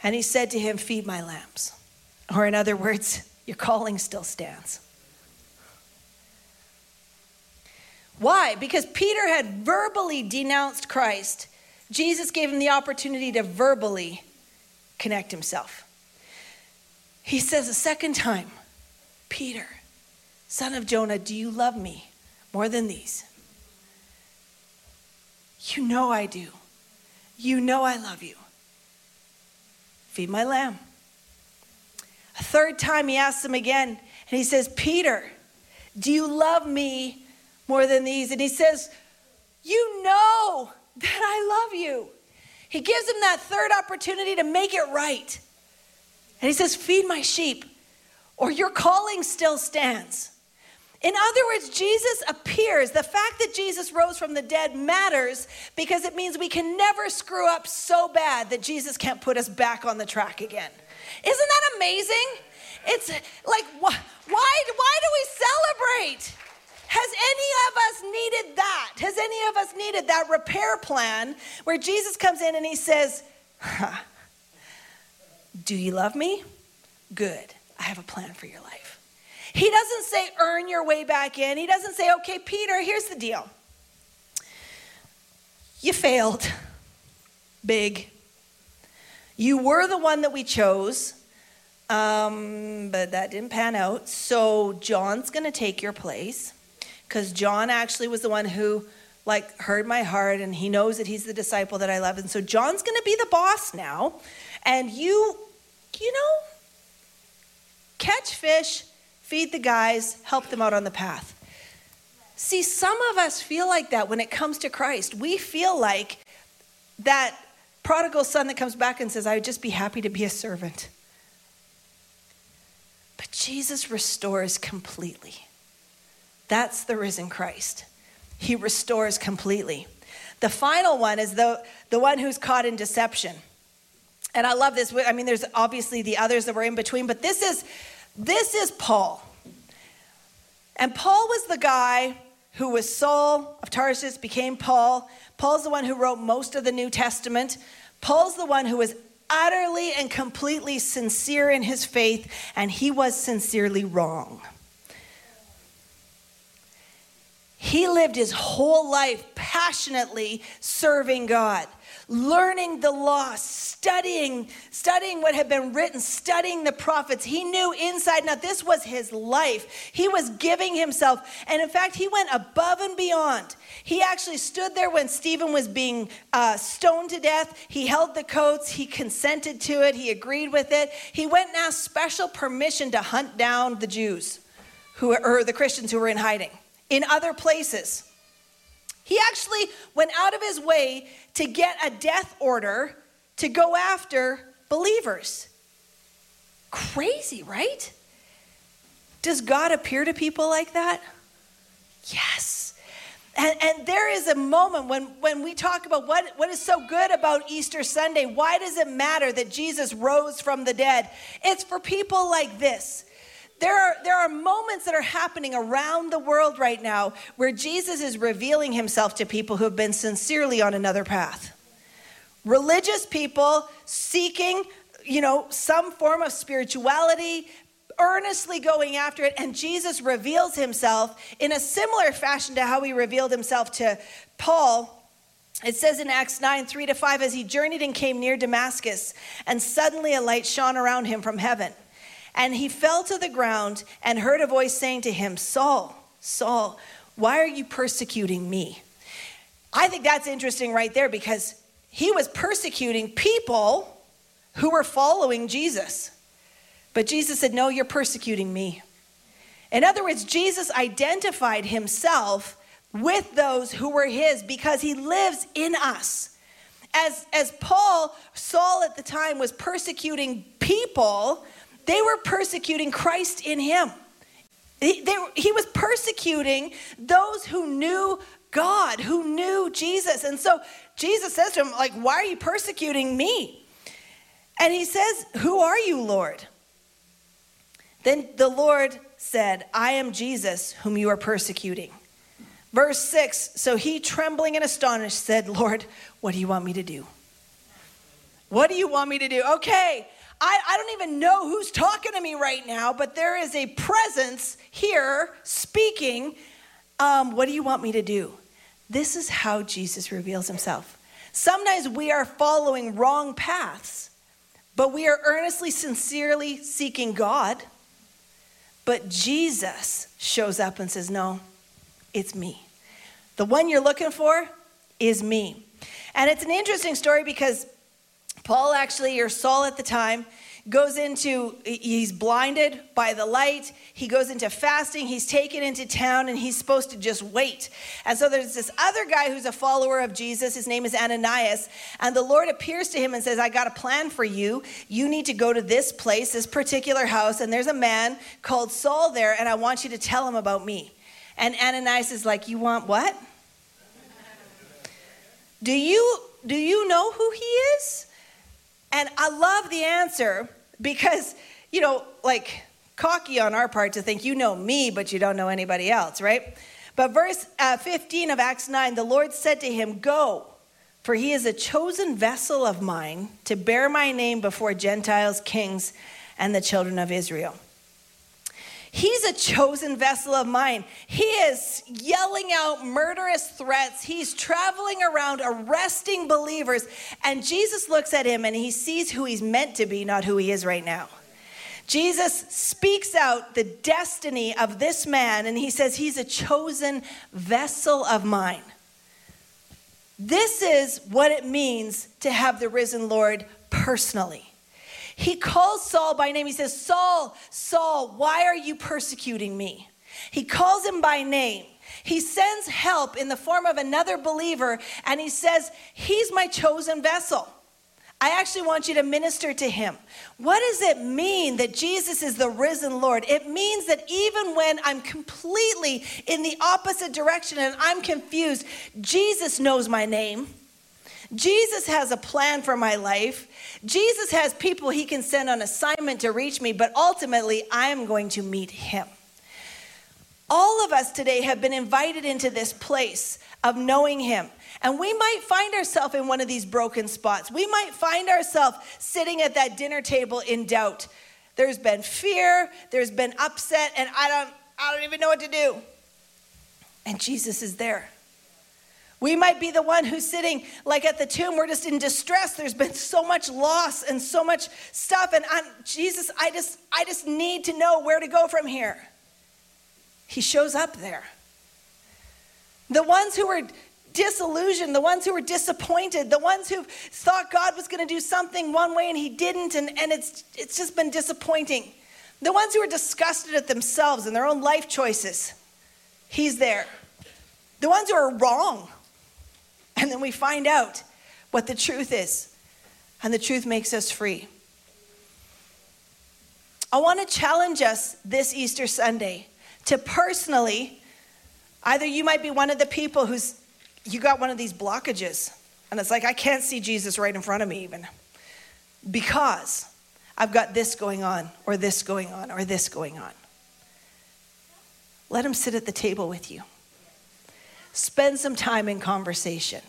And he said to him, Feed my lambs. Or, in other words, your calling still stands. Why? Because Peter had verbally denounced Christ. Jesus gave him the opportunity to verbally connect himself. He says a second time, Peter, son of Jonah, do you love me more than these? You know I do. You know I love you. Feed my lamb. A third time he asks him again, and he says, Peter, do you love me more than these? And he says, You know that I love you. He gives him that third opportunity to make it right. And he says, Feed my sheep, or your calling still stands. In other words, Jesus appears. The fact that Jesus rose from the dead matters because it means we can never screw up so bad that Jesus can't put us back on the track again. Isn't that amazing? It's like, why, why, why do we celebrate? Has any of us needed that? Has any of us needed that repair plan where Jesus comes in and he says, huh, Do you love me? Good. I have a plan for your life. He doesn't say, earn your way back in. He doesn't say, okay, Peter, here's the deal. You failed. Big. You were the one that we chose, um, but that didn't pan out. So John's going to take your place because John actually was the one who like heard my heart and he knows that he's the disciple that I love. And so John's going to be the boss now. And you, you know, catch fish, feed the guys, help them out on the path. See, some of us feel like that when it comes to Christ. We feel like that prodigal son that comes back and says, I would just be happy to be a servant. But Jesus restores completely. That's the risen Christ. He restores completely. The final one is the, the one who's caught in deception. And I love this. I mean, there's obviously the others that were in between, but this is this is Paul. And Paul was the guy who was Saul of Tarsus, became Paul. Paul's the one who wrote most of the New Testament. Paul's the one who was utterly and completely sincere in his faith, and he was sincerely wrong. He lived his whole life passionately serving God learning the law, studying, studying what had been written, studying the prophets. He knew inside out this was his life. He was giving himself. And in fact, he went above and beyond. He actually stood there when Stephen was being uh, stoned to death. He held the coats, he consented to it, he agreed with it. He went and asked special permission to hunt down the Jews who or the Christians who were in hiding in other places. He actually went out of his way to get a death order to go after believers. Crazy, right? Does God appear to people like that? Yes. And, and there is a moment when, when we talk about what, what is so good about Easter Sunday. Why does it matter that Jesus rose from the dead? It's for people like this there are, there are moments that are happening around the world right now where Jesus is revealing himself to people who have been sincerely on another path. Religious people seeking, you know, some form of spirituality, earnestly going after it, and Jesus reveals himself in a similar fashion to how he revealed himself to Paul. It says in Acts 9, 3 to 5, as he journeyed and came near Damascus, and suddenly a light shone around him from heaven. And he fell to the ground and heard a voice saying to him, Saul, Saul, why are you persecuting me? I think that's interesting right there because he was persecuting people who were following Jesus. But Jesus said, No, you're persecuting me. In other words, Jesus identified himself with those who were his because he lives in us. As, as Paul, Saul at the time, was persecuting people, they were persecuting Christ in him. He, they, he was persecuting those who knew God, who knew Jesus. And so Jesus says to him, like, why are you persecuting me? And he says, who are you, Lord? Then the Lord said, I am Jesus whom you are persecuting. Verse 6 So he, trembling and astonished, said, Lord, what do you want me to do? What do you want me to do? Okay, I, I don't even know who's talking to me right now, but there is a presence here speaking. Um, what do you want me to do? This is how Jesus reveals himself. Sometimes we are following wrong paths, but we are earnestly, sincerely seeking God. But Jesus shows up and says, No, it's me. The one you're looking for is me. And it's an interesting story because Paul, actually, or Saul at the time, goes into, he's blinded by the light. He goes into fasting. He's taken into town and he's supposed to just wait. And so there's this other guy who's a follower of Jesus. His name is Ananias. And the Lord appears to him and says, I got a plan for you. You need to go to this place, this particular house. And there's a man called Saul there. And I want you to tell him about me. And Ananias is like, You want what? Do you, do you know who he is? And I love the answer because, you know, like cocky on our part to think you know me, but you don't know anybody else, right? But verse uh, 15 of Acts 9, the Lord said to him, Go, for he is a chosen vessel of mine to bear my name before Gentiles, kings, and the children of Israel. He's a chosen vessel of mine. He is yelling out murderous threats. He's traveling around arresting believers. And Jesus looks at him and he sees who he's meant to be, not who he is right now. Jesus speaks out the destiny of this man and he says, He's a chosen vessel of mine. This is what it means to have the risen Lord personally. He calls Saul by name. He says, Saul, Saul, why are you persecuting me? He calls him by name. He sends help in the form of another believer, and he says, He's my chosen vessel. I actually want you to minister to him. What does it mean that Jesus is the risen Lord? It means that even when I'm completely in the opposite direction and I'm confused, Jesus knows my name. Jesus has a plan for my life. Jesus has people he can send on assignment to reach me, but ultimately, I am going to meet him. All of us today have been invited into this place of knowing him. And we might find ourselves in one of these broken spots. We might find ourselves sitting at that dinner table in doubt. There's been fear, there's been upset, and I don't I don't even know what to do. And Jesus is there. We might be the one who's sitting like at the tomb. We're just in distress. There's been so much loss and so much stuff. And I'm, Jesus, I just, I just need to know where to go from here. He shows up there. The ones who were disillusioned, the ones who were disappointed, the ones who thought God was going to do something one way and he didn't, and, and it's, it's just been disappointing. The ones who are disgusted at themselves and their own life choices, he's there. The ones who are wrong, and then we find out what the truth is, and the truth makes us free. I want to challenge us this Easter Sunday to personally, either you might be one of the people who's you got one of these blockages, and it's like I can't see Jesus right in front of me even because I've got this going on, or this going on, or this going on. Let him sit at the table with you. Spend some time in conversation.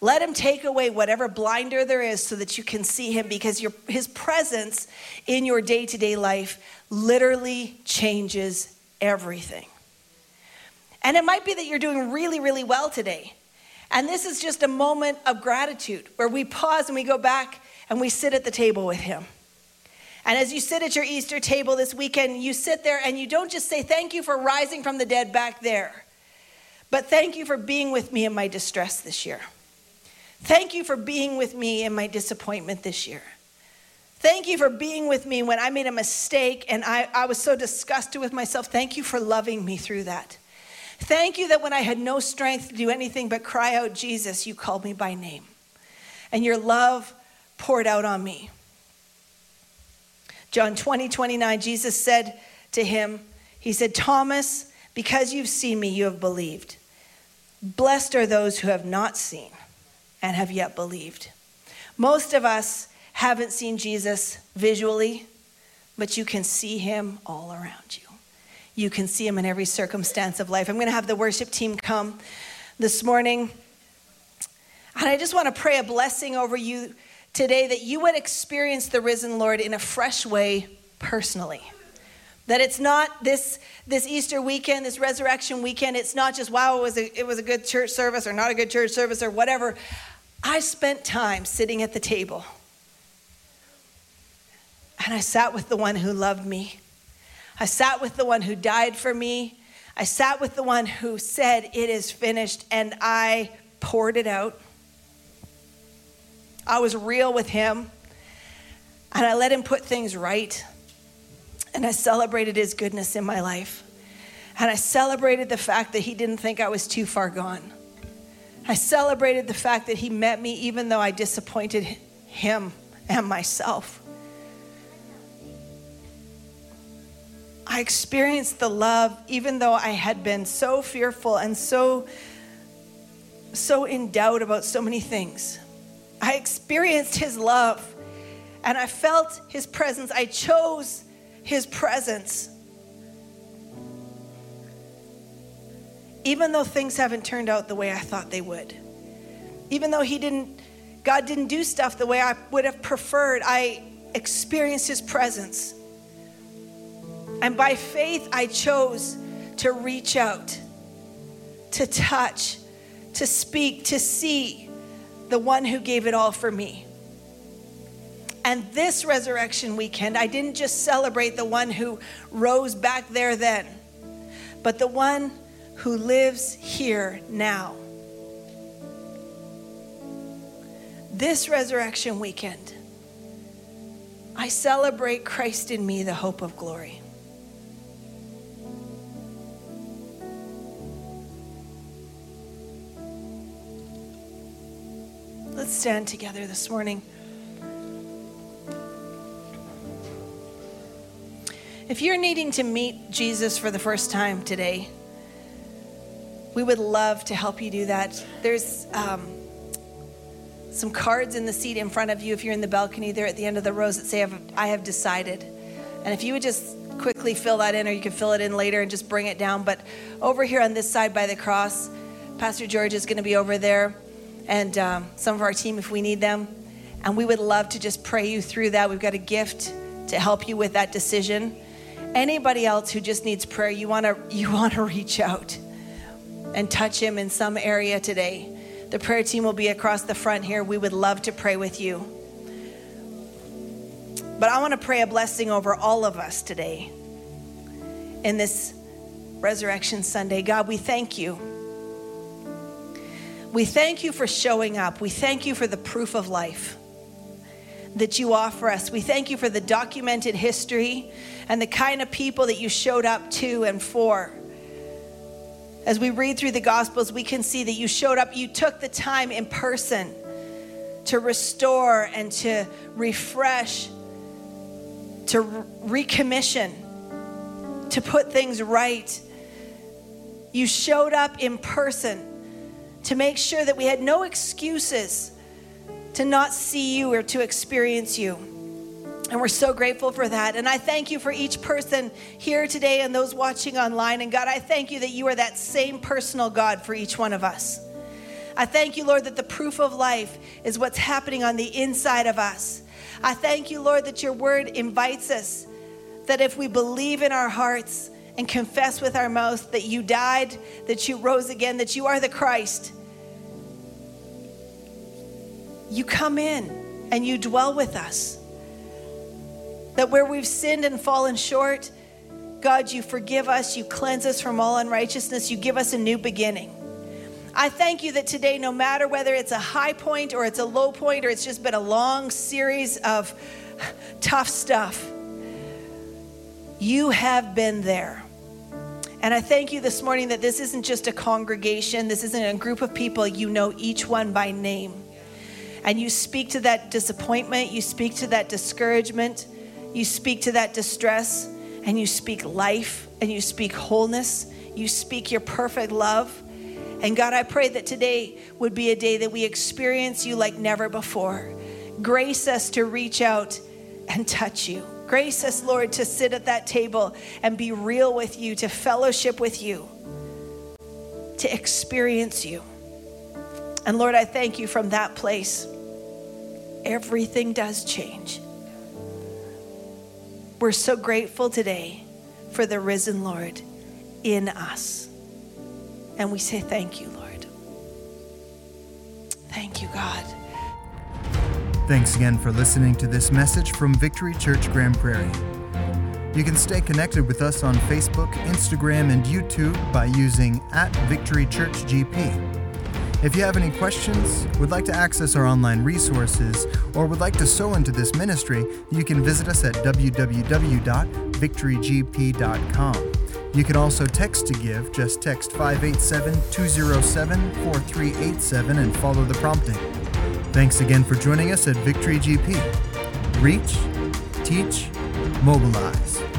Let him take away whatever blinder there is so that you can see him because your, his presence in your day to day life literally changes everything. And it might be that you're doing really, really well today. And this is just a moment of gratitude where we pause and we go back and we sit at the table with him. And as you sit at your Easter table this weekend, you sit there and you don't just say, Thank you for rising from the dead back there. But thank you for being with me in my distress this year. Thank you for being with me in my disappointment this year. Thank you for being with me when I made a mistake and I, I was so disgusted with myself. Thank you for loving me through that. Thank you that when I had no strength to do anything but cry out, Jesus, you called me by name. And your love poured out on me. John 20, 29, Jesus said to him, He said, Thomas, because you've seen me, you have believed. Blessed are those who have not seen and have yet believed. Most of us haven't seen Jesus visually, but you can see him all around you. You can see him in every circumstance of life. I'm going to have the worship team come this morning. And I just want to pray a blessing over you today that you would experience the risen Lord in a fresh way personally. That it's not this, this Easter weekend, this resurrection weekend, it's not just, wow, it was, a, it was a good church service or not a good church service or whatever. I spent time sitting at the table. And I sat with the one who loved me. I sat with the one who died for me. I sat with the one who said, It is finished. And I poured it out. I was real with him. And I let him put things right. And I celebrated his goodness in my life. And I celebrated the fact that he didn't think I was too far gone. I celebrated the fact that he met me even though I disappointed him and myself. I experienced the love even though I had been so fearful and so so in doubt about so many things. I experienced his love and I felt his presence. I chose his presence. Even though things haven't turned out the way I thought they would. Even though he didn't God didn't do stuff the way I would have preferred, I experienced his presence. And by faith I chose to reach out, to touch, to speak, to see the one who gave it all for me. And this resurrection weekend, I didn't just celebrate the one who rose back there then, but the one who lives here now. This resurrection weekend, I celebrate Christ in me, the hope of glory. Let's stand together this morning. If you're needing to meet Jesus for the first time today, we would love to help you do that. There's um, some cards in the seat in front of you. If you're in the balcony there at the end of the rows that say, I have decided. And if you would just quickly fill that in, or you can fill it in later and just bring it down. But over here on this side by the cross, Pastor George is going to be over there, and um, some of our team if we need them. And we would love to just pray you through that. We've got a gift to help you with that decision. Anybody else who just needs prayer, you want to you want to reach out and touch him in some area today. The prayer team will be across the front here. We would love to pray with you. But I want to pray a blessing over all of us today in this Resurrection Sunday. God, we thank you. We thank you for showing up. We thank you for the proof of life that you offer us. We thank you for the documented history and the kind of people that you showed up to and for. As we read through the Gospels, we can see that you showed up, you took the time in person to restore and to refresh, to recommission, to put things right. You showed up in person to make sure that we had no excuses to not see you or to experience you. And we're so grateful for that. And I thank you for each person here today and those watching online. And God, I thank you that you are that same personal God for each one of us. I thank you, Lord, that the proof of life is what's happening on the inside of us. I thank you, Lord, that your word invites us that if we believe in our hearts and confess with our mouth that you died, that you rose again, that you are the Christ, you come in and you dwell with us. That where we've sinned and fallen short, God, you forgive us, you cleanse us from all unrighteousness, you give us a new beginning. I thank you that today, no matter whether it's a high point or it's a low point or it's just been a long series of tough stuff, you have been there. And I thank you this morning that this isn't just a congregation, this isn't a group of people. You know each one by name. And you speak to that disappointment, you speak to that discouragement, you speak to that distress, and you speak life, and you speak wholeness, you speak your perfect love. And God, I pray that today would be a day that we experience you like never before. Grace us to reach out and touch you. Grace us, Lord, to sit at that table and be real with you, to fellowship with you, to experience you. And Lord, I thank you from that place. Everything does change. We're so grateful today for the risen Lord in us. And we say thank you, Lord. Thank you, God. Thanks again for listening to this message from Victory Church Grand Prairie. You can stay connected with us on Facebook, Instagram, and YouTube by using at Victory Church GP. If you have any questions, would like to access our online resources, or would like to sow into this ministry, you can visit us at www.victorygp.com. You can also text to give. Just text 587 207 4387 and follow the prompting. Thanks again for joining us at Victory GP. Reach, teach, mobilize.